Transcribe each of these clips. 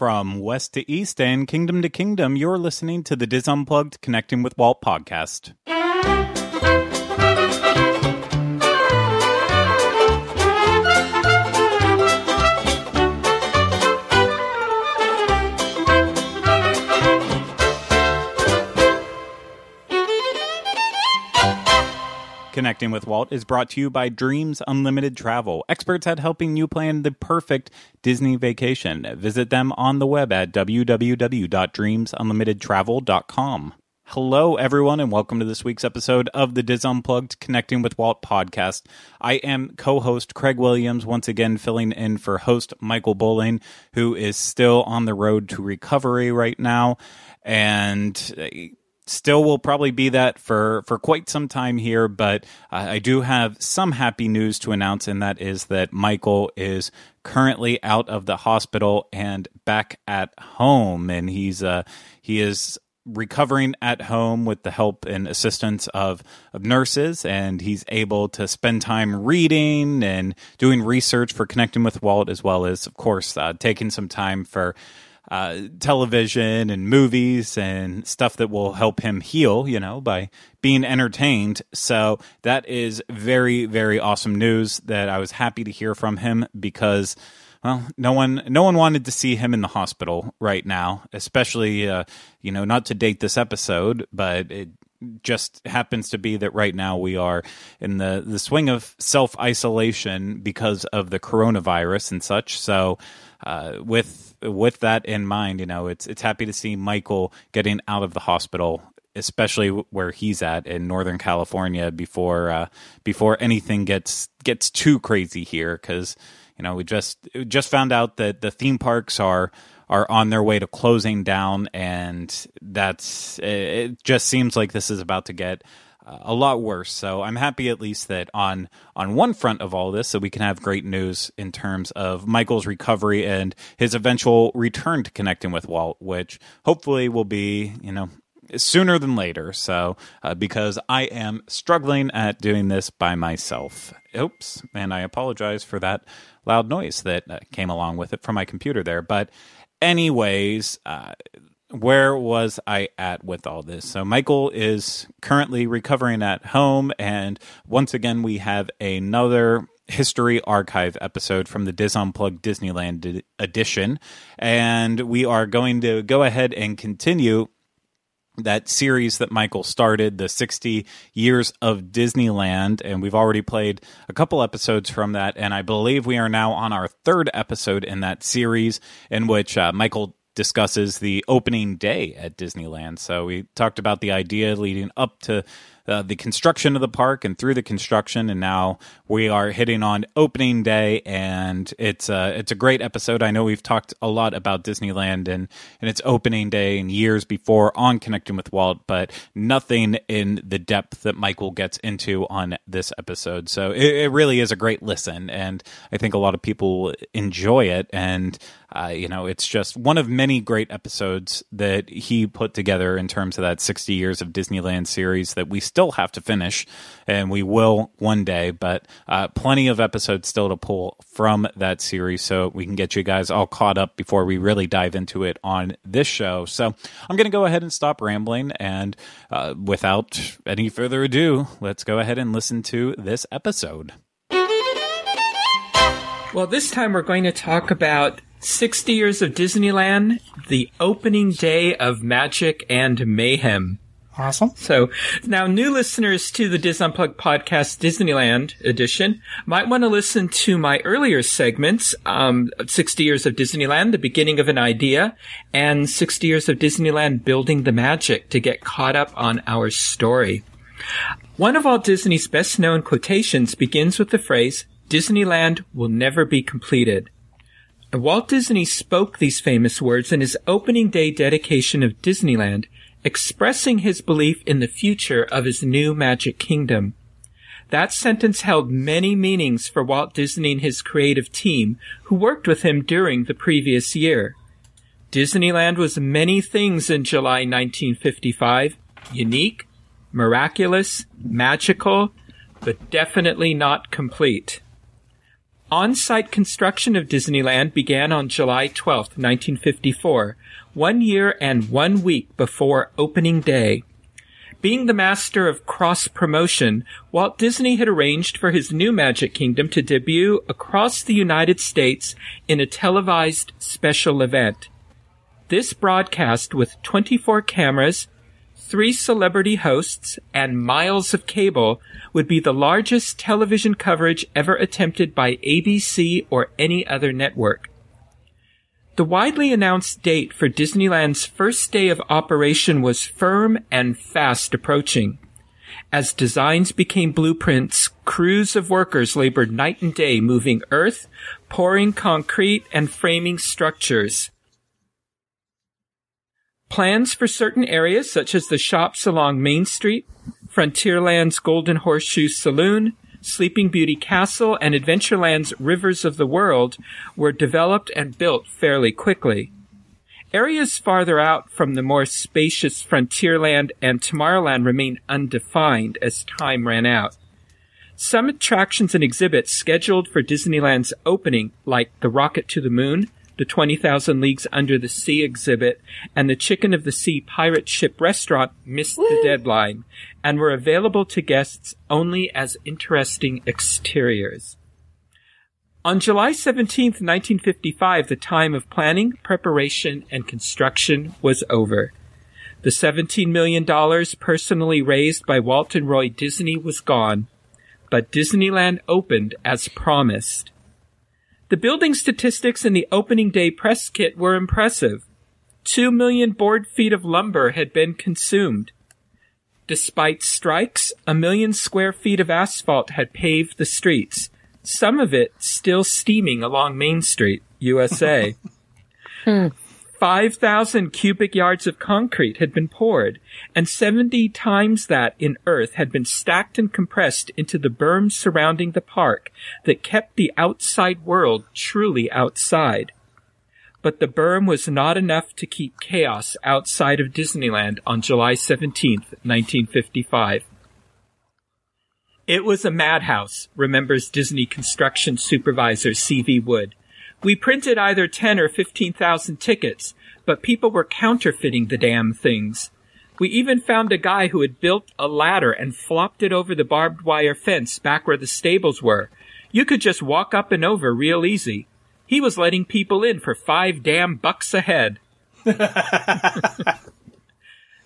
From west to east and kingdom to kingdom, you're listening to the Dis Unplugged Connecting with Walt podcast. Connecting with Walt is brought to you by Dreams Unlimited Travel, experts at helping you plan the perfect Disney vacation. Visit them on the web at www.dreamsunlimitedtravel.com. Hello, everyone, and welcome to this week's episode of the Dis Unplugged Connecting with Walt podcast. I am co host Craig Williams, once again filling in for host Michael Bowling, who is still on the road to recovery right now. And uh, still will probably be that for for quite some time here but i do have some happy news to announce and that is that michael is currently out of the hospital and back at home and he's uh he is recovering at home with the help and assistance of, of nurses and he's able to spend time reading and doing research for connecting with walt as well as of course uh, taking some time for uh, television and movies and stuff that will help him heal, you know, by being entertained. So that is very, very awesome news that I was happy to hear from him because well, no one, no one wanted to see him in the hospital right now, especially, uh, you know, not to date this episode, but it just happens to be that right now we are in the the swing of self isolation because of the coronavirus and such. So, uh, with with that in mind, you know, it's it's happy to see Michael getting out of the hospital, especially where he's at in Northern California before uh, before anything gets gets too crazy here. Because you know, we just just found out that the theme parks are are on their way to closing down, and that's it. Just seems like this is about to get a lot worse. So I'm happy at least that on on one front of all this, so we can have great news in terms of Michael's recovery and his eventual return to connecting with Walt, which hopefully will be you know sooner than later. So uh, because I am struggling at doing this by myself. Oops, and I apologize for that loud noise that uh, came along with it from my computer there, but. Anyways, uh, where was I at with all this? So Michael is currently recovering at home, and once again we have another history archive episode from the Dis Unplugged Disneyland edition, and we are going to go ahead and continue that series that Michael started, the 60 years of Disneyland. And we've already played a couple episodes from that. And I believe we are now on our third episode in that series, in which uh, Michael discusses the opening day at Disneyland. So we talked about the idea leading up to uh, the construction of the park and through the construction, and now we are hitting on opening day, and it's a uh, it's a great episode. I know we've talked a lot about Disneyland and and its opening day and years before on connecting with Walt, but nothing in the depth that Michael gets into on this episode. So it, it really is a great listen, and I think a lot of people enjoy it and. Uh, you know, it's just one of many great episodes that he put together in terms of that 60 years of Disneyland series that we still have to finish, and we will one day, but uh, plenty of episodes still to pull from that series so we can get you guys all caught up before we really dive into it on this show. So I'm going to go ahead and stop rambling, and uh, without any further ado, let's go ahead and listen to this episode. Well, this time we're going to talk about 60 years of Disneyland, the opening day of magic and mayhem. Awesome. So now new listeners to the Dis Unplugged podcast Disneyland edition might want to listen to my earlier segments, um, 60 years of Disneyland, the beginning of an idea, and 60 years of Disneyland building the magic to get caught up on our story. One of Walt Disney's best known quotations begins with the phrase, Disneyland will never be completed. Walt Disney spoke these famous words in his opening day dedication of Disneyland, expressing his belief in the future of his new Magic Kingdom. That sentence held many meanings for Walt Disney and his creative team who worked with him during the previous year. Disneyland was many things in July 1955 unique, miraculous, magical, but definitely not complete. On-site construction of Disneyland began on July 12, 1954, one year and one week before opening day. Being the master of cross promotion, Walt Disney had arranged for his new Magic Kingdom to debut across the United States in a televised special event. This broadcast with 24 cameras, three celebrity hosts, and miles of cable would be the largest television coverage ever attempted by ABC or any other network. The widely announced date for Disneyland's first day of operation was firm and fast approaching. As designs became blueprints, crews of workers labored night and day moving earth, pouring concrete, and framing structures. Plans for certain areas, such as the shops along Main Street, Frontierland's Golden Horseshoe Saloon, Sleeping Beauty Castle, and Adventureland's Rivers of the World, were developed and built fairly quickly. Areas farther out from the more spacious Frontierland and Tomorrowland remained undefined as time ran out. Some attractions and exhibits scheduled for Disneyland's opening, like the Rocket to the Moon, the 20,000 Leagues Under the Sea exhibit, and the Chicken of the Sea pirate ship restaurant missed the deadline and were available to guests only as interesting exteriors. On July 17, 1955, the time of planning, preparation, and construction was over. The $17 million personally raised by Walt and Roy Disney was gone, but Disneyland opened as promised. The building statistics in the opening day press kit were impressive. Two million board feet of lumber had been consumed. Despite strikes, a million square feet of asphalt had paved the streets, some of it still steaming along Main Street, USA. Hmm. Hmm. 5,000 cubic yards of concrete had been poured, and 70 times that in earth had been stacked and compressed into the berms surrounding the park that kept the outside world truly outside. But the berm was not enough to keep chaos outside of Disneyland on July 17, 1955. It was a madhouse, remembers Disney construction supervisor C.V. Wood. We printed either 10 or 15,000 tickets, but people were counterfeiting the damn things. We even found a guy who had built a ladder and flopped it over the barbed wire fence back where the stables were. You could just walk up and over real easy. He was letting people in for five damn bucks a head.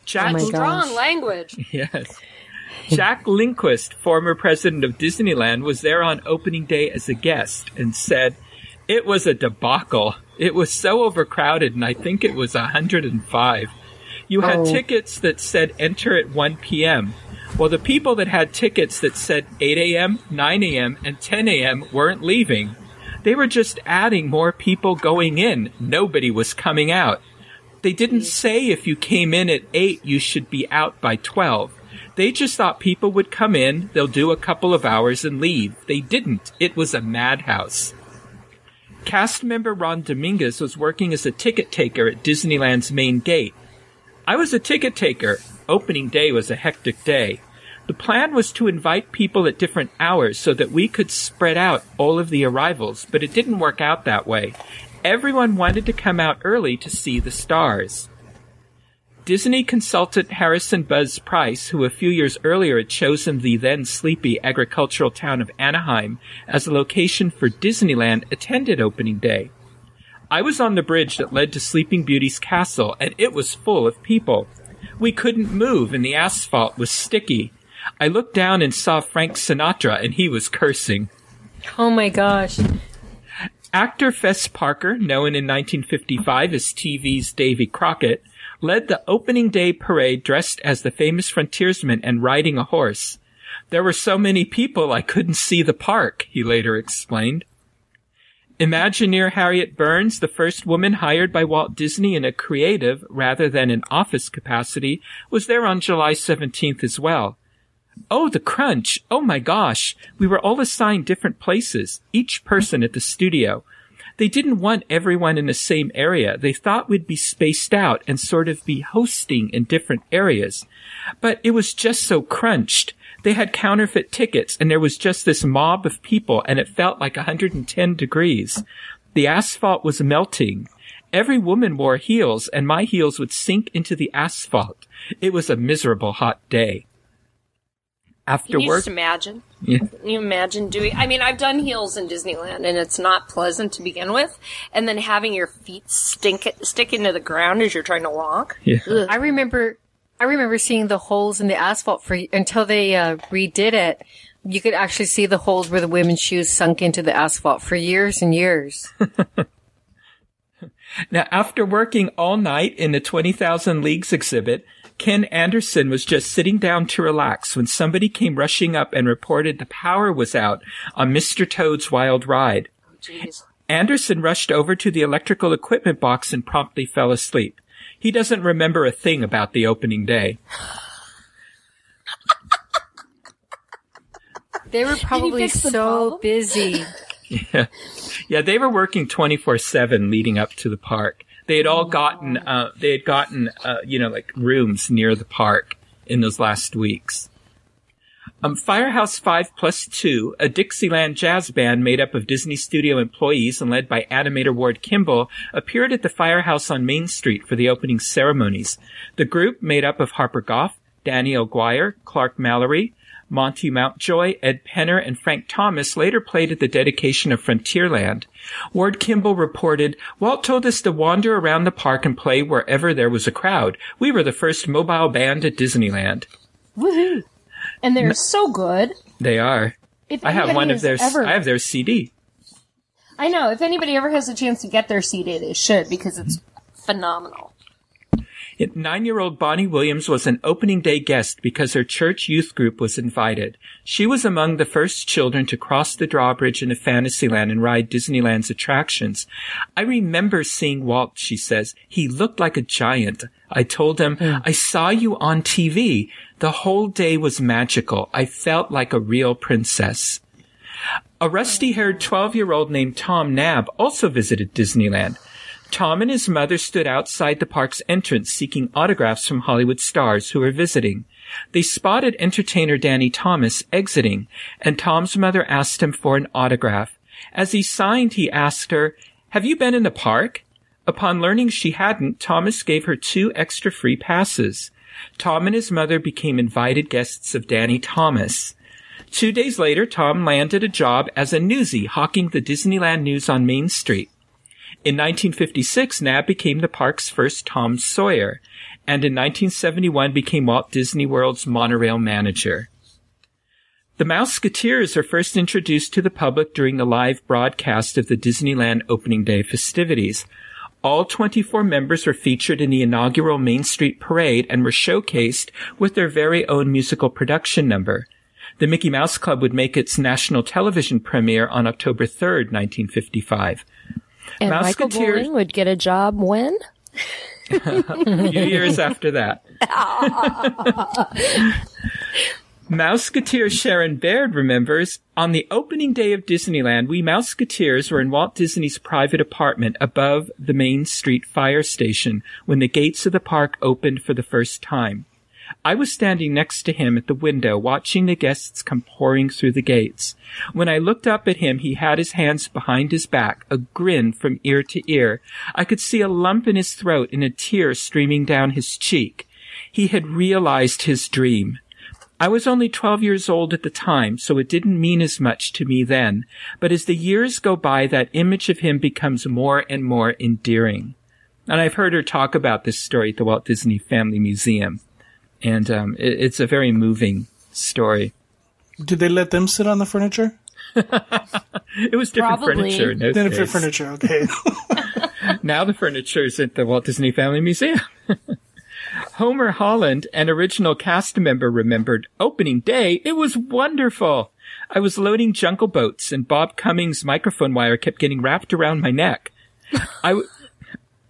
Jack, oh strong language. Yes. Jack Lindquist, former president of Disneyland, was there on opening day as a guest and said, it was a debacle. It was so overcrowded, and I think it was 105. You had oh. tickets that said enter at 1 p.m. Well, the people that had tickets that said 8 a.m., 9 a.m., and 10 a.m. weren't leaving. They were just adding more people going in. Nobody was coming out. They didn't say if you came in at 8, you should be out by 12. They just thought people would come in, they'll do a couple of hours and leave. They didn't. It was a madhouse. Cast member Ron Dominguez was working as a ticket taker at Disneyland's main gate. I was a ticket taker. Opening day was a hectic day. The plan was to invite people at different hours so that we could spread out all of the arrivals, but it didn't work out that way. Everyone wanted to come out early to see the stars. Disney consultant Harrison Buzz Price, who a few years earlier had chosen the then sleepy agricultural town of Anaheim as a location for Disneyland, attended opening day. I was on the bridge that led to Sleeping Beauty's castle, and it was full of people. We couldn't move, and the asphalt was sticky. I looked down and saw Frank Sinatra, and he was cursing. Oh my gosh. Actor Fess Parker, known in 1955 as TV's Davy Crockett, led the opening day parade dressed as the famous frontiersman and riding a horse. There were so many people I couldn't see the park, he later explained. Imagineer Harriet Burns, the first woman hired by Walt Disney in a creative rather than an office capacity, was there on July 17th as well. Oh, the crunch! Oh my gosh! We were all assigned different places, each person at the studio they didn't want everyone in the same area. They thought we'd be spaced out and sort of be hosting in different areas. But it was just so crunched. They had counterfeit tickets and there was just this mob of people and it felt like 110 degrees. The asphalt was melting. Every woman wore heels and my heels would sink into the asphalt. It was a miserable hot day. After Can you work, just imagine? Yeah. Can you imagine doing? I mean, I've done heels in Disneyland, and it's not pleasant to begin with. And then having your feet stink stick into the ground as you're trying to walk. Yeah. Ugh. I remember, I remember seeing the holes in the asphalt for until they uh, redid it. You could actually see the holes where the women's shoes sunk into the asphalt for years and years. Now, after working all night in the 20,000 Leagues exhibit, Ken Anderson was just sitting down to relax when somebody came rushing up and reported the power was out on Mr. Toad's Wild Ride. Jeez. Anderson rushed over to the electrical equipment box and promptly fell asleep. He doesn't remember a thing about the opening day. They were probably so problem? busy. Yeah. Yeah, they were working 24-7 leading up to the park. They had all gotten, uh, they had gotten, uh, you know, like rooms near the park in those last weeks. Um, Firehouse 5 Plus 2, a Dixieland jazz band made up of Disney Studio employees and led by animator Ward Kimball, appeared at the Firehouse on Main Street for the opening ceremonies. The group, made up of Harper Goff, Danny Alguire, Clarke Mallery, Monte Mountjoy, Ed Penner, and Frank Thomas later played at the dedication of Frontierland. Ward Kimball reported, Walt told us to wander around the park and play wherever there was a crowd. We were the first mobile band at Disneyland. Woohoo! And they're so good. They are. If I have one of their, Ever, I have their CD. I know. If anybody ever has a chance to get their CD, they should because it's phenomenal. Nine-year-old Bonnie Williams was an opening day guest because her church youth group was invited. She was among the first children to cross the drawbridge into Fantasyland and ride Disneyland's attractions. I remember seeing Walt, she says. He looked like a giant. I told him, hmm. I saw you on TV. The whole day was magical. I felt like a real princess. A rusty-haired 12-year-old named Tom Nabbe also visited Disneyland. Tom and his mother stood outside the park's entrance seeking autographs from Hollywood stars who were visiting. They spotted entertainer Danny Thomas exiting, and Tom's mother asked him for an autograph. As he signed, he asked her, Have you been in the park? Upon learning she hadn't, Thomas gave her two extra free passes. Tom and his mother became invited guests of Danny Thomas. Two days later, Tom landed a job as a newsie hawking the Disneyland news on Main Street. In 1956, Nabbe became the park's first Tom Sawyer, and in 1971 became Walt Disney World's monorail manager. The Mouseketeers are first introduced to the public during the live broadcast of the Disneyland opening day festivities. All 24 members were featured in the inaugural Main Street Parade and were showcased with their very own musical production number. The Mickey Mouse Club would make its national television premiere on October 3rd, 1955. And Michael Bowling would get a job when? A few years after that. Mouseketeer Sharon Baird remembers, on the opening day of Disneyland, we Mouseketeers were in Walt Disney's private apartment above the Main Street fire station when the gates of the park opened for the first time. I was standing next to him at the window watching the guests come pouring through the gates. When I looked up at him, he had his hands behind his back, a grin from ear to ear. I could see a lump in his throat and a tear streaming down his cheek. He had realized his dream. I was only 12 years old at the time, so it didn't mean as much to me then. But as the years go by, that image of him becomes more and more endearing. And I've heard her talk about this story at the Walt Disney Family Museum. And um, it, it's a very moving story. Did they let them sit on the furniture? It was different Probably. furniture in those Then if days. furniture, okay. Now the furniture is at the Walt Disney Family Museum. Homer Holland, an original cast member, remembered opening day. It was wonderful. I was loading jungle boats and Bob Cummings' microphone wire kept getting wrapped around my neck. I, w-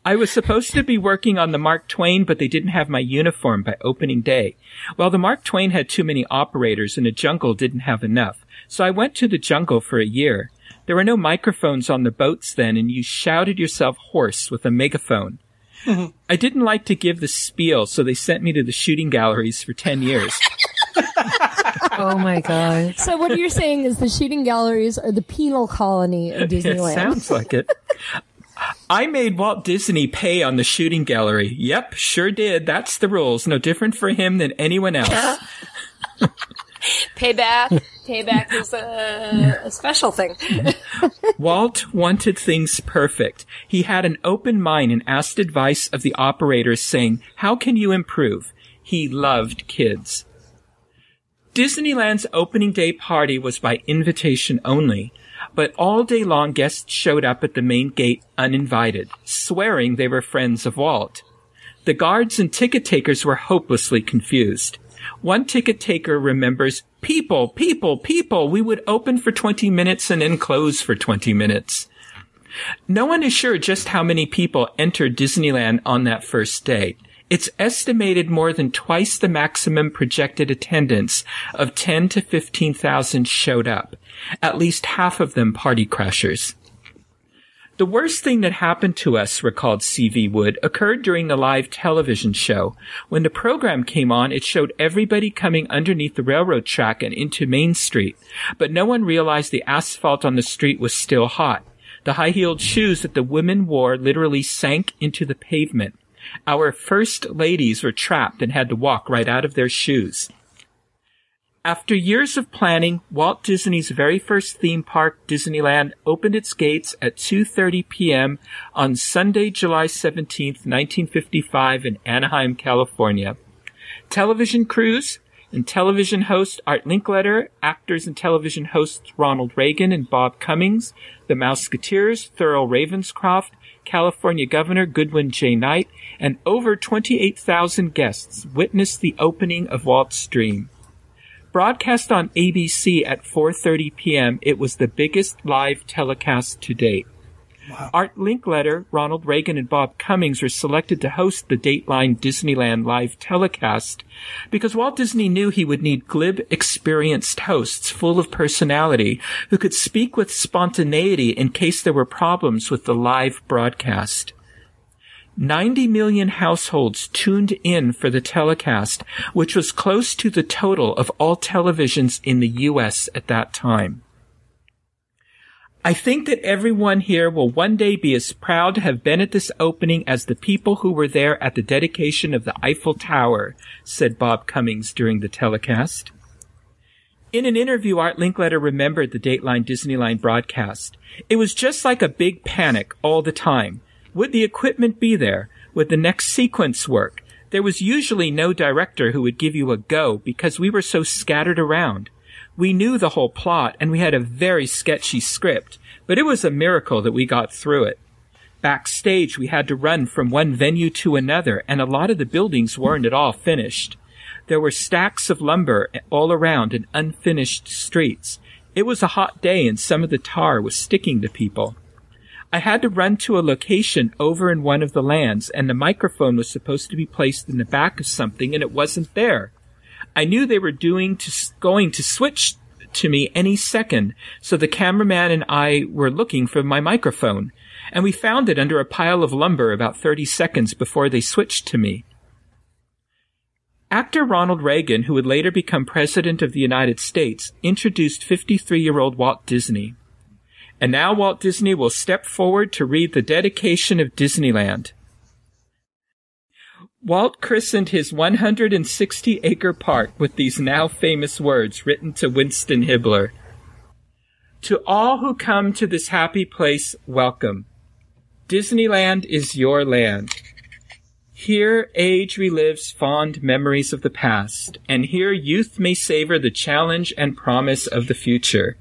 I was supposed to be working on the Mark Twain, but they didn't have my uniform by opening day. Well, the Mark Twain had too many operators and the jungle didn't have enough. So I went to the jungle for a year. There were no microphones on the boats then, and you shouted yourself hoarse with a megaphone. I didn't like to give the spiel, so they sent me to the shooting galleries for 10 years. Oh my god. So what you're saying is the shooting galleries are the penal colony of Disneyland. It Disneyland. sounds like it. I made Walt Disney pay on the shooting gallery. Yep, sure did. That's the rules. No different for him than anyone else. Payback. Payback is a, a special thing. Walt wanted things perfect. He had an open mind and asked advice of the operators saying, how can you improve? He loved kids. Disneyland's opening day party was by invitation only, but all day long guests showed up at the main gate uninvited, swearing they were friends of Walt. The guards and ticket takers were hopelessly confused. One ticket taker remembers, people, people, people, we would open for 20 minutes and then close for 20 minutes. No one is sure just how many people entered Disneyland on that first day. It's estimated more than twice the maximum projected attendance of 10 to 15,000 showed up. At least half of them party crashers. The worst thing that happened to us, recalled C.V. Wood, occurred during the live television show. When the program came on, it showed everybody coming underneath the railroad track and into Main Street, but no one realized the asphalt on the street was still hot. The high-heeled shoes that the women wore literally sank into the pavement. Our first ladies were trapped and had to walk right out of their shoes. After years of planning, Walt Disney's very first theme park, Disneyland, opened its gates at 2:30 p.m. on Sunday, July 17, 1955 in Anaheim, California. Television crews and television host Art Linkletter, actors and television hosts Ronald Reagan and Bob Cummings, the Mouseketeers, Thurl Ravenscroft, California Governor Goodwin J. Knight, and over 28,000 guests witnessed the opening of Walt's dream. Broadcast on ABC at 4:30 p.m., it was the biggest live telecast to date. Art Linkletter, Ronald Reagan, and Bob Cummings were selected to host the Dateline Disneyland live telecast because Walt Disney knew he would need glib, experienced hosts full of personality who could speak with spontaneity in case there were problems with the live broadcast. 90 million households tuned in for the telecast, which was close to the total of all televisions in the U.S. at that time. I think that everyone here will one day be as proud to have been at this opening as the people who were there at the dedication of the Eiffel Tower, said Bob Cummings during the telecast. In an interview, Art Linkletter remembered the Dateline Disneyland broadcast. It was just like a big panic all the time. Would the equipment be there? Would the next sequence work? There was usually no director who would give you a go because we were so scattered around. We knew the whole plot and we had a very sketchy script, but it was a miracle that we got through it. Backstage, we had to run from one venue to another and a lot of the buildings weren't at all finished. There were stacks of lumber all around and unfinished streets. It was a hot day and some of the tar was sticking to people. I had to run to a location over in one of the lands and the microphone was supposed to be placed in the back of something and it wasn't there. I knew they were doing to, going to switch to me any second, so the cameraman and I were looking for my microphone, and we found it under a pile of lumber about 30 seconds before they switched to me. Actor Ronald Reagan, who would later become President of the United States, introduced 53 year old Walt Disney. And now Walt Disney will step forward to read the dedication of Disneyland. Walt christened his 160 acre park with these now famous words written to Winston Hibler. To all who come to this happy place, welcome. Disneyland is your land. Here age relives fond memories of the past, and here youth may savor the challenge and promise of the future.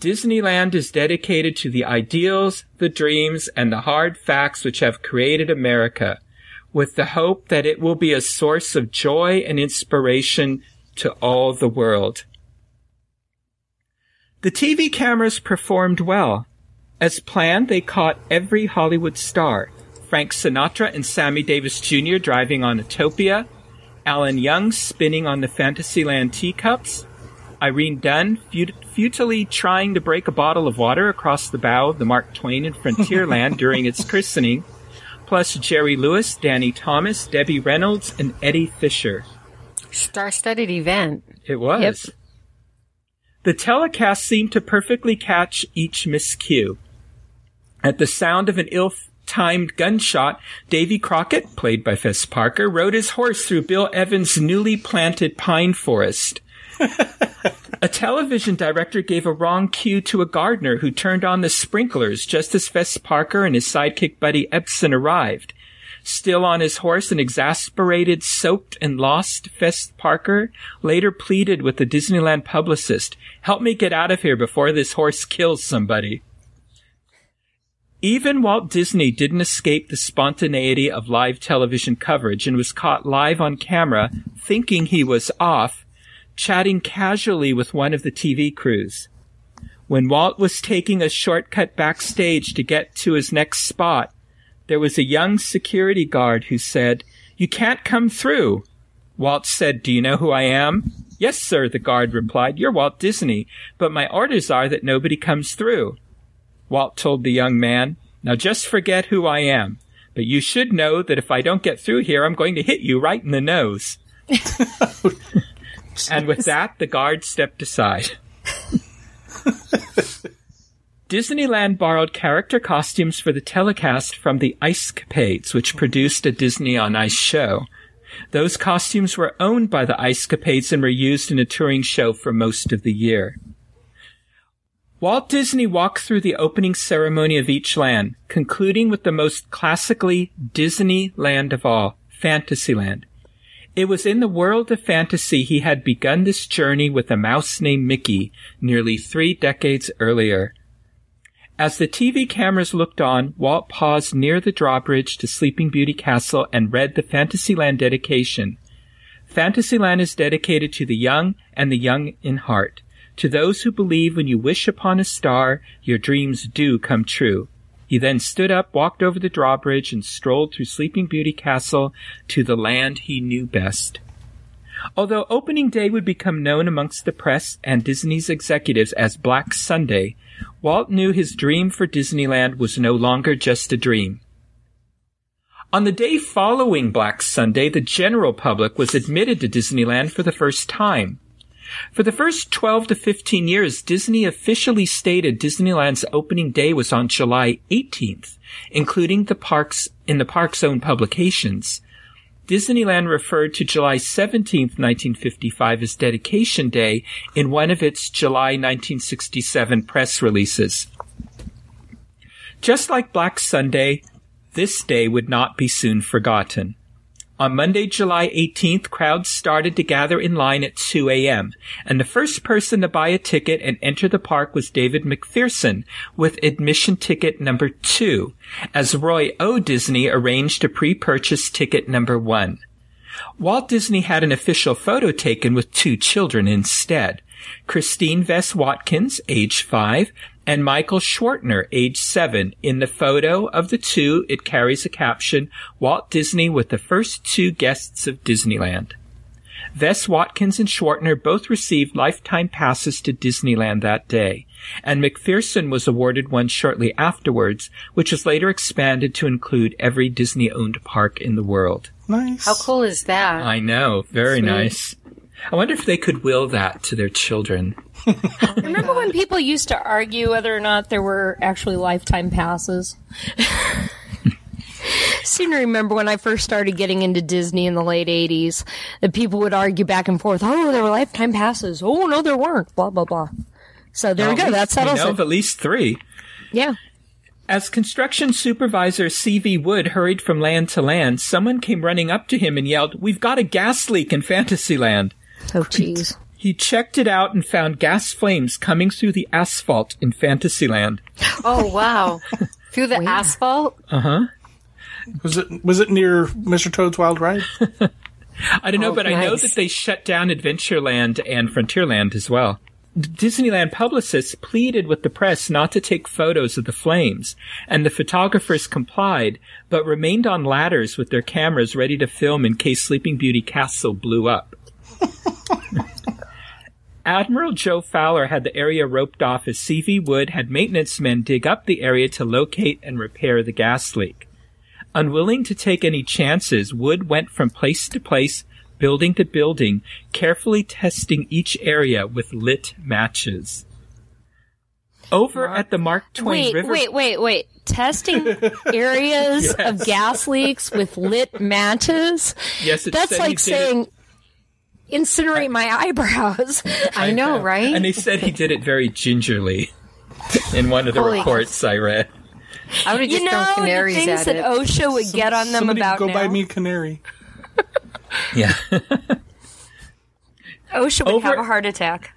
Disneyland is dedicated to the ideals, the dreams, and the hard facts which have created America, with the hope that it will be a source of joy and inspiration to all the world. The TV cameras performed well. As planned, they caught every Hollywood star. Frank Sinatra and Sammy Davis Jr. driving on Autopia, Alan Young spinning on the Fantasyland teacups, Irene Dunne fut- futilely trying to break a bottle of water across the bow of the Mark Twain in Frontierland during its christening, plus Jerry Lewis, Danny Thomas, Debbie Reynolds, and Eddie Fisher. Star-studded event. It was. The telecast seemed to perfectly catch each miscue. At the sound of an ill-timed gunshot, Davy Crockett, played by Fess Parker, rode his horse through Bill Evans' newly planted pine forest. a television director gave a wrong cue to a gardener who turned on the sprinklers just as Fess Parker and his sidekick buddy Ebsen arrived. Still on his horse, and exasperated, soaked, and lost Fess Parker later pleaded with the Disneyland publicist, help me get out of here before this horse kills somebody. Even Walt Disney didn't escape the spontaneity of live television coverage and was caught live on camera, thinking he was off, chatting casually with one of the TV crews. When Walt was taking a shortcut backstage to get to his next spot, there was a young security guard who said, You can't come through. Walt said, Do you know who I am? Yes, sir, the guard replied. You're Walt Disney, but my orders are that nobody comes through. Walt told the young man, Now just forget who I am, but you should know that if I don't get through here, I'm going to hit you right in the nose. and with that, the guard stepped aside. Disneyland borrowed character costumes for the telecast from the Ice Capades, which produced a Disney on Ice show. Those costumes were owned by the Ice Capades and were used in a touring show for most of the year. Walt Disney walked through the opening ceremony of each land, concluding with the most classically Disney land of all, Fantasyland. It was in the world of fantasy he had begun this journey with a mouse named Mickey nearly three decades earlier. As the TV cameras looked on, Walt paused near the drawbridge to Sleeping Beauty Castle and read the Fantasyland dedication. Fantasyland is dedicated to the young and the young in heart, to those who believe when you wish upon a star, your dreams do come true. He then stood up, walked over the drawbridge, and strolled through Sleeping Beauty Castle to the land he knew best. Although opening day would become known amongst the press and Disney's executives as Black Sunday, Walt knew his dream for Disneyland was no longer just a dream. On the day following Black Sunday, the general public was admitted to Disneyland for the first time. For the first 12 to 15 years, Disney officially stated Disneyland's opening day was on July 18th, including the parks in the park's own publications. Disneyland referred to July 17th, 1955 as Dedication Day in one of its July 1967 press releases. Just like Black Sunday, this day would not be soon forgotten. On Monday, July 18th, crowds started to gather in line at 2 a.m., and the first person to buy a ticket and enter the park was David MacPherson with admission ticket number two, as Roy O. Disney arranged to pre-purchase ticket number one. Walt Disney had an official photo taken with two children instead. Christine Vess Watkins, age five, and Michael Schwartner, age seven. In the photo of the two, it carries a caption, Walt Disney with the first two guests of Disneyland. Vess Watkins and Schwartner both received lifetime passes to Disneyland that day, and MacPherson was awarded one shortly afterwards, which was later expanded to include every Disney owned park in the world. Nice. How cool is that? I know, very Sweet. nice. I wonder if they could will that to their children. Remember when people used to argue whether or not there were actually lifetime passes? Seem to remember when I first started getting into Disney in the late '80s, that people would argue back and forth. Oh, there were lifetime passes. Oh no, there weren't. Blah blah blah. So there we go. That We settles know it. of at least three. Yeah. As construction supervisor C.V. Wood hurried from land to land, someone came running up to him and yelled, We've got a gas leak in Fantasyland. Oh jeez. He checked it out and found gas flames coming through the asphalt in Fantasyland. Oh wow! Through the asphalt. Uh huh. Was it was it near Mr. Toad's Wild Ride? I don't know, Oh, but I know nice. that they shut down Adventureland and Frontierland as well. D- Disneyland publicists pleaded with the press not to take photos of the flames, and the photographers complied, but remained on ladders with their cameras ready to film in case Sleeping Beauty Castle blew up. Admiral Joe Fowler had the area roped off as C.V. Wood had maintenance men dig up the area to locate and repair the gas leak. Unwilling to take any chances, Wood went from place to place building to building, carefully testing each area with lit matches. Over at the Mark Twain Wait, River. wait, wait, wait. Testing areas of gas leaks with lit matches? Yes, it That's like did saying incinerate my eyebrows. I know, right? And they said he did it very gingerly in one of the Holy- reports I read. I would have You just thrown know, the things at that it. OSHA would get on them about go now. buy me a canary. Yeah. OSHA would Over- have a heart attack.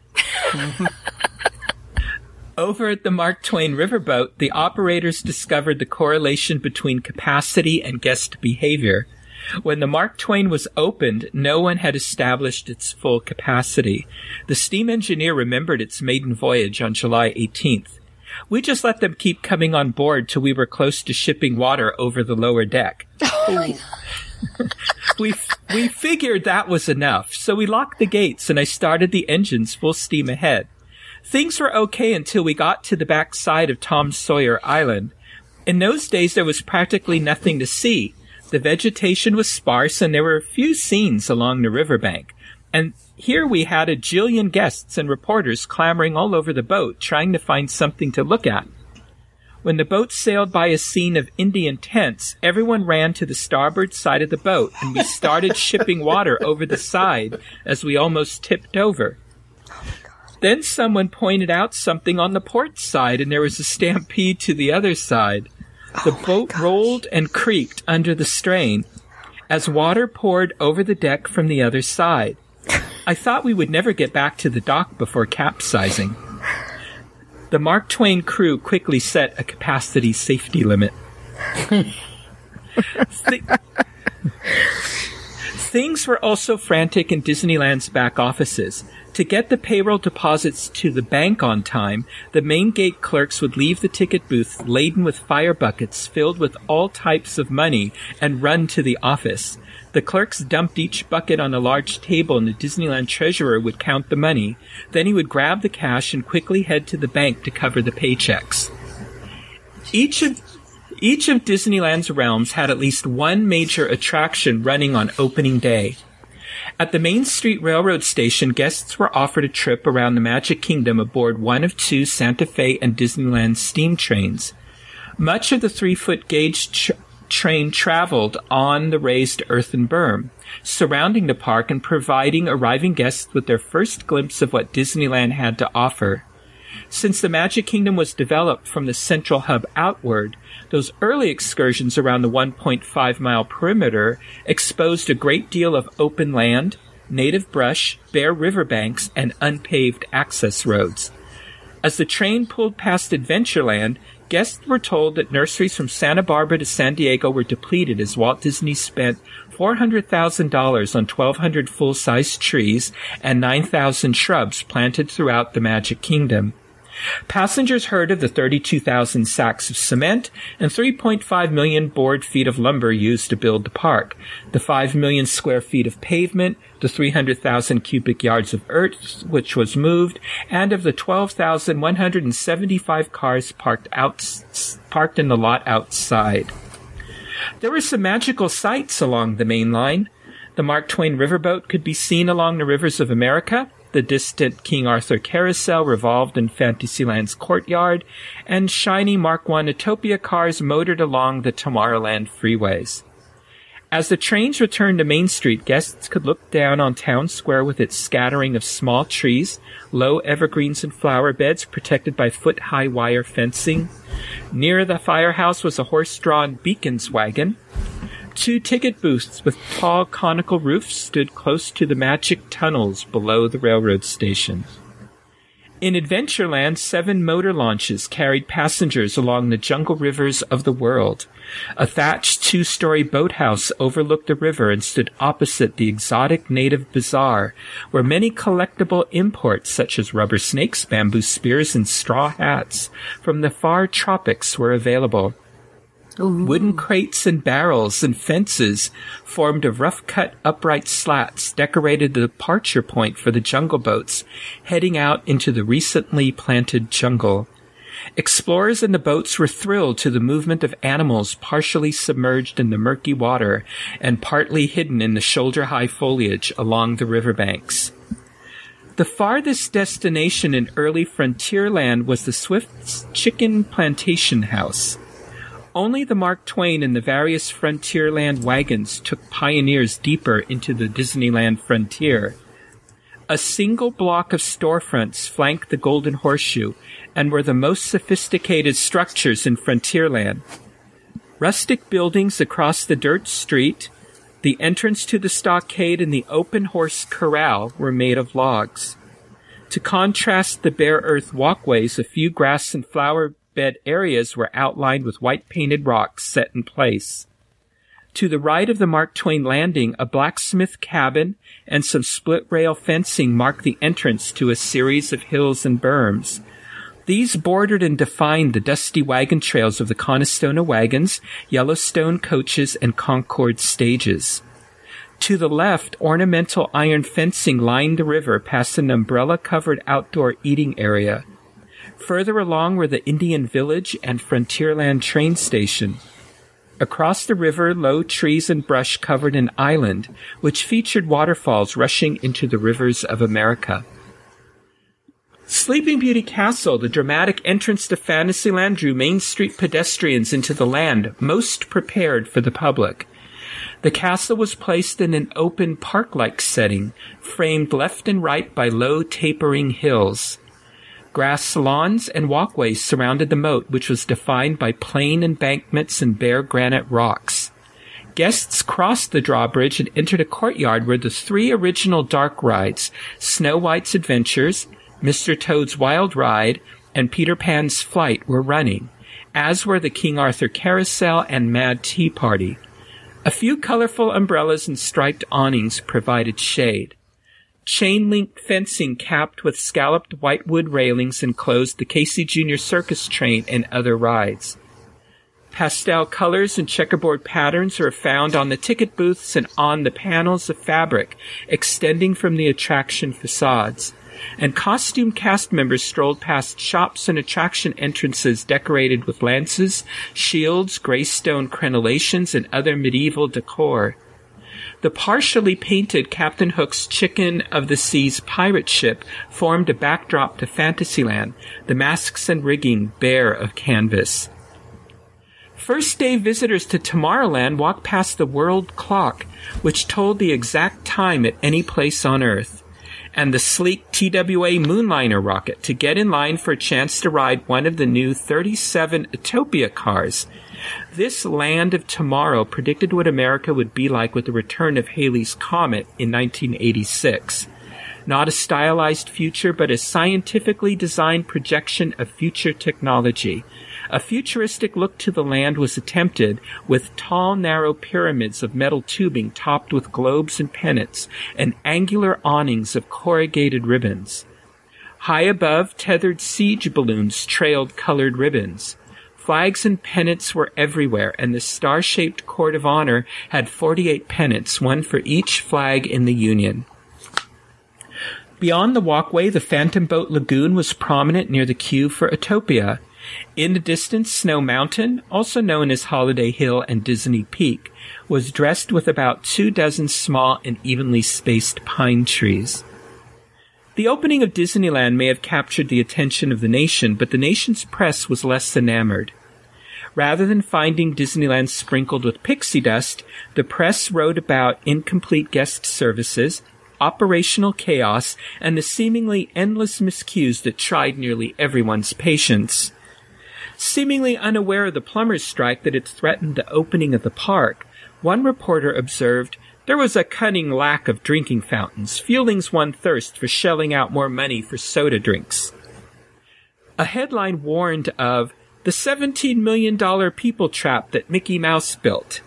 Over at the Mark Twain riverboat, the operators discovered the correlation between capacity and guest behavior. When the Mark Twain was opened, no one had established its full capacity. The steam engineer remembered its maiden voyage on July 18th. We just let them keep coming on board till we were close to shipping water over the lower deck. Oh we we figured that was enough, so we locked the gates and I started the engines full steam ahead. Things were okay until we got to the back side of Tom Sawyer Island. In those days, there was practically nothing to see. The vegetation was sparse and there were a few scenes along the riverbank. And here we had a jillion guests and reporters clamoring all over the boat trying to find something to look at. When the boat sailed by a scene of Indian tents, everyone ran to the starboard side of the boat and we started shipping water over the side as we almost tipped over. Then someone pointed out something on the port side and there was a stampede to the other side. The oh boat rolled and creaked under the strain as water poured over the deck from the other side. I thought we would never get back to the dock before capsizing. The Mark Twain crew quickly set a capacity safety limit. Thi- Things were also frantic in Disneyland's back offices. To get the payroll deposits to the bank on time, the main gate clerks would leave the ticket booth laden with fire buckets filled with all types of money and run to the office. The clerks dumped each bucket on a large table and the Disneyland treasurer would count the money. Then he would grab the cash and quickly head to the bank to cover the paychecks. Each of each of Disneyland's realms had at least one major attraction running on opening day. At the Main Street Railroad Station, guests were offered a trip around the Magic Kingdom aboard one of two Santa Fe and Disneyland steam trains. Much of the three foot gauge tr- train traveled on the raised earthen berm, surrounding the park and providing arriving guests with their first glimpse of what Disneyland had to offer. Since the Magic Kingdom was developed from the central hub outward, those early excursions around the 1.5 mile perimeter exposed a great deal of open land, native brush, bare riverbanks, and unpaved access roads. As the train pulled past Adventureland, guests were told that nurseries from Santa Barbara to San Diego were depleted as Walt Disney spent $400,000 on 1,200 full-size trees and 9,000 shrubs planted throughout the Magic Kingdom. Passengers heard of the 32,000 sacks of cement and 3.5 million board feet of lumber used to build the park, the 5 million square feet of pavement, the 300,000 cubic yards of earth which was moved, and of the 12,175 cars parked out, parked in the lot outside. There were some magical sights along the main line. The Mark Twain riverboat could be seen along the rivers of America. The distant King Arthur carousel revolved in Fantasyland's courtyard, and shiny Mark I Autopia cars motored along the Tomorrowland freeways. As the trains returned to Main Street, guests could look down on Town Square with its scattering of small trees, low evergreens and flower beds protected by foot-high wire fencing. Near the firehouse was a horse-drawn beacons wagon. Two ticket booths with tall conical roofs stood close to the magic tunnels below the railroad station. In Adventureland, seven motor launches carried passengers along the jungle rivers of the world. A thatched two-story boathouse overlooked the river and stood opposite the exotic native bazaar, where many collectible imports such as rubber snakes, bamboo spears, and straw hats from the far tropics were available. Wooden crates and barrels and fences formed of rough cut upright slats decorated the departure point for the jungle boats heading out into the recently planted jungle. Explorers in the boats were thrilled to the movement of animals partially submerged in the murky water and partly hidden in the shoulder high foliage along the riverbanks. The farthest destination in early frontier land was the Swift's Chicken Plantation House. Only the Mark Twain and the various Frontierland wagons took pioneers deeper into the Disneyland frontier. A single block of storefronts flanked the Golden Horseshoe and were the most sophisticated structures in Frontierland. Rustic buildings across the dirt street, the entrance to the stockade and the open horse corral were made of logs. To contrast the bare earth walkways, a few grass and flower bed areas were outlined with white painted rocks set in place. To the right of the Mark Twain landing, a blacksmith cabin and some split rail fencing mark the entrance to a series of hills and berms. These bordered and defined the dusty wagon trails of the Conestoga wagons, Yellowstone coaches, and Concord stages. To the left, ornamental iron fencing lined the river past an umbrella covered outdoor eating area. Further along were the Indian Village and Frontierland train station. Across the river, low trees and brush covered an island, which featured waterfalls rushing into the rivers of America. Sleeping Beauty Castle, the dramatic entrance to Fantasyland, drew Main Street pedestrians into the land most prepared for the public. The castle was placed in an open park-like setting, framed left and right by low tapering hills. Grass lawns and walkways surrounded the moat, which was defined by plain embankments and bare granite rocks. Guests crossed the drawbridge and entered a courtyard where the three original dark rides, Snow White's Adventures, Mr. Toad's Wild Ride, and Peter Pan's Flight were running, as were the King Arthur Carousel and Mad Tea Party. A few colorful umbrellas and striped awnings provided shade. Chain link fencing capped with scalloped whitewood railings enclosed the Casey Jr. Circus train and other rides. Pastel colors and checkerboard patterns are found on the ticket booths and on the panels of fabric extending from the attraction facades and costume cast members strolled past shops and attraction entrances decorated with lances, shields, greystone crenellations, and other medieval decor. The partially painted Captain Hook's Chicken of the Seas pirate ship formed a backdrop to Fantasyland, the masks and rigging bare of canvas. First day visitors to Tomorrowland walked past the world clock, which told the exact time at any place on Earth and the sleek TWA Moonliner rocket to get in line for a chance to ride one of the new 37 Autopia cars. This land of tomorrow predicted what America would be like with the return of Halley's Comet in 1986. Not a stylized future, but a scientifically designed projection of future technology. A futuristic look to the land was attempted with tall, narrow pyramids of metal tubing topped with globes and pennants and angular awnings of corrugated ribbons. High above, tethered siege balloons trailed colored ribbons. Flags and pennants were everywhere, and the star-shaped Court of Honor had 48 pennants, one for each flag in the Union. Beyond the walkway, the Phantom Boat Lagoon was prominent near the queue for Autopia. In the distance, Snow Mountain, also known as Holiday Hill and Disney Peak, was dressed with about two dozen small and evenly spaced pine trees. The opening of Disneyland may have captured the attention of the nation, but the nation's press was less enamored. Rather than finding Disneyland sprinkled with pixie dust, the press wrote about incomplete guest services, operational chaos, and the seemingly endless miscues that tried nearly everyone's patience. Seemingly unaware of the plumbers' strike that had threatened the opening of the park, one reporter observed, there was a cunning lack of drinking fountains, fueling one thirst for shelling out more money for soda drinks. A headline warned of the $17 million people trap that Mickey Mouse built.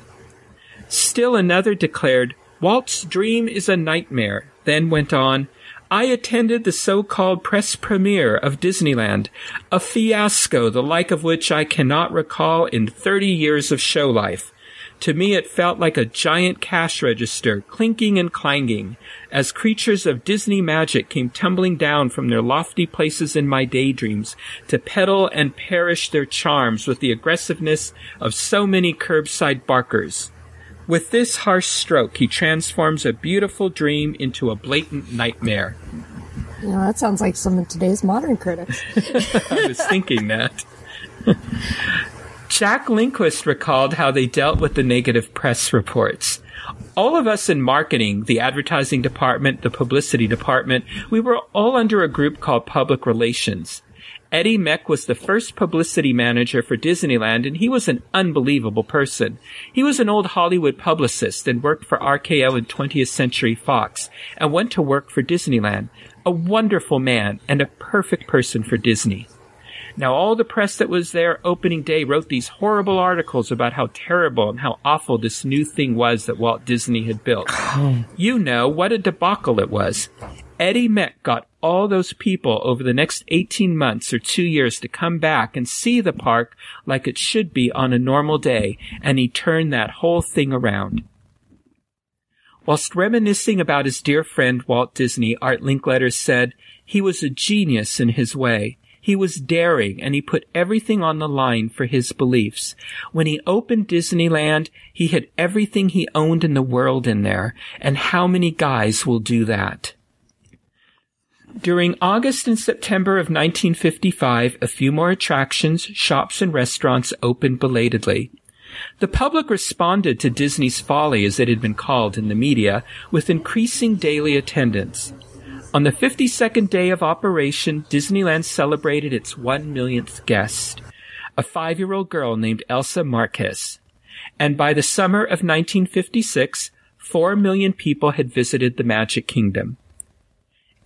Still another declared, Walt's dream is a nightmare, then went on, I attended the so-called press premiere of Disneyland, a fiasco the like of which I cannot recall in 30 years of show life. To me, it felt like a giant cash register, clinking and clanging, as creatures of Disney magic came tumbling down from their lofty places in my daydreams to peddle and perish their charms with the aggressiveness of so many curbside barkers. With this harsh stroke, he transforms a beautiful dream into a blatant nightmare. That sounds like some of today's modern critics. I was thinking that. Jack Lindquist recalled how they dealt with the negative press reports. All of us in marketing, the advertising department, the publicity department, we were all under a group called public relations. Eddie Meck was the first publicity manager for Disneyland, and he was an unbelievable person. He was an old Hollywood publicist and worked for RKO and 20th Century Fox, and went to work for Disneyland. A wonderful man and a perfect person for Disney. Now, all the press that was there opening day wrote these horrible articles about how terrible and how awful this new thing was that Walt Disney had built. you know what a debacle it was. Eddie Meck got all those people over the next 18 months or two years to come back and see the park like it should be on a normal day, and he turned that whole thing around. Whilst reminiscing about his dear friend Walt Disney, Art Linkletter said, he was a genius in his way. He was daring and he put everything on the line for his beliefs. When he opened Disneyland, he had everything he owned in the world in there. And how many guys will do that? During August and September of 1955, a few more attractions, shops, and restaurants opened belatedly. The public responded to Disney's folly, as it had been called in the media, with increasing daily attendance. On the 52nd day of operation, Disneyland celebrated its one millionth guest, a five year old girl named Elsa Marquez. And by the summer of 1956, four million people had visited the Magic Kingdom.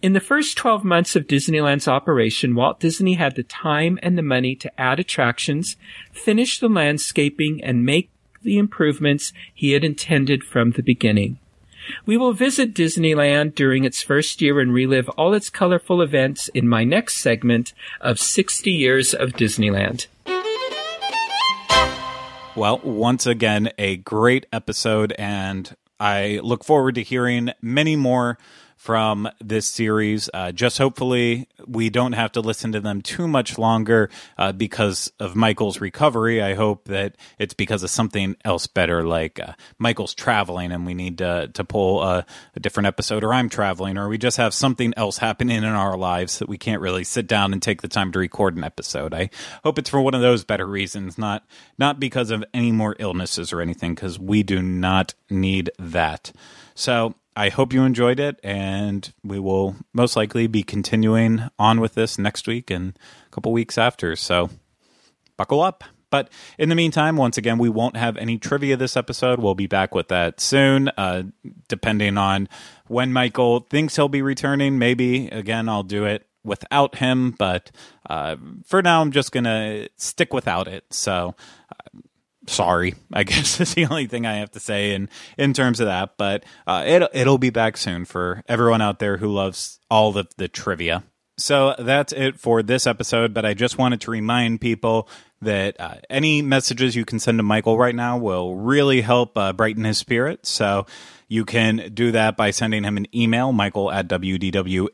In the first 12 months of Disneyland's operation, Walt Disney had the time and the money to add attractions, finish the landscaping, and make the improvements he had intended from the beginning. We will visit Disneyland during its first year and relive all its colorful events in my next segment of 60 Years of Disneyland. Well, once again, a great episode, and I look forward to hearing many more from this series. Uh, just hopefully we don't have to listen to them too much longer uh, because of Michael's recovery. I hope that it's because of something else better, like uh, Michael's traveling and we need to, to pull a, a, different episode, or I'm traveling, or we just have something else happening in our lives that we can't really sit down and take the time to record an episode. I hope it's for one of those better reasons, not not because of any more illnesses or anything, because we do not need that. So I hope you enjoyed it, and we will most likely be continuing on with this next week and a couple weeks after. So buckle up. But in the meantime, once again, we won't have any trivia this episode. We'll be back with that soon, uh, depending on when Michael thinks he'll be returning. Maybe, again, I'll do it without him, but uh, for now, I'm just going to stick without it. So. Uh, sorry, I guess is the only thing I have to say in in terms of that. But uh, it'll it'll be back soon for everyone out there who loves all the the trivia. So that's it for this episode. But I just wanted to remind people that uh, any messages you can send to Michael right now will really help uh, brighten his spirit. So you can do that by sending him an email, michael at wdwinfo.com.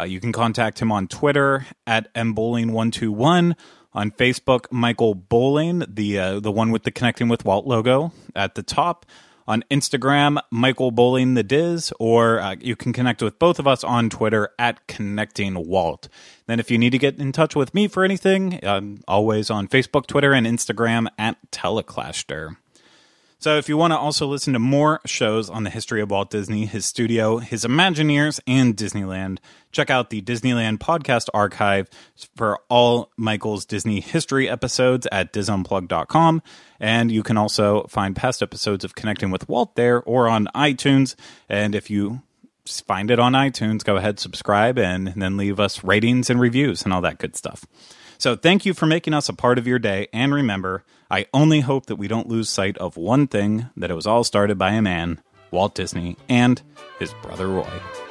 Uh, you can contact him on Twitter at mbowling121 on Facebook, Michael Bowling, the uh, the one with the connecting with Walt logo at the top. On Instagram, Michael Bowling the Diz, or uh, you can connect with both of us on Twitter at Connecting Walt. Then, if you need to get in touch with me for anything, I'm always on Facebook, Twitter, and Instagram at Teleclaster. So, if you want to also listen to more shows on the history of Walt Disney, his studio, his Imagineers, and Disneyland, check out the Disneyland Podcast Archive for all Michael's Disney history episodes at disunplug.com. And you can also find past episodes of Connecting with Walt there or on iTunes. And if you find it on iTunes, go ahead, subscribe, and then leave us ratings and reviews and all that good stuff. So thank you for making us a part of your day. And remember, I only hope that we don't lose sight of one thing that it was all started by a man, Walt Disney, and his brother Roy.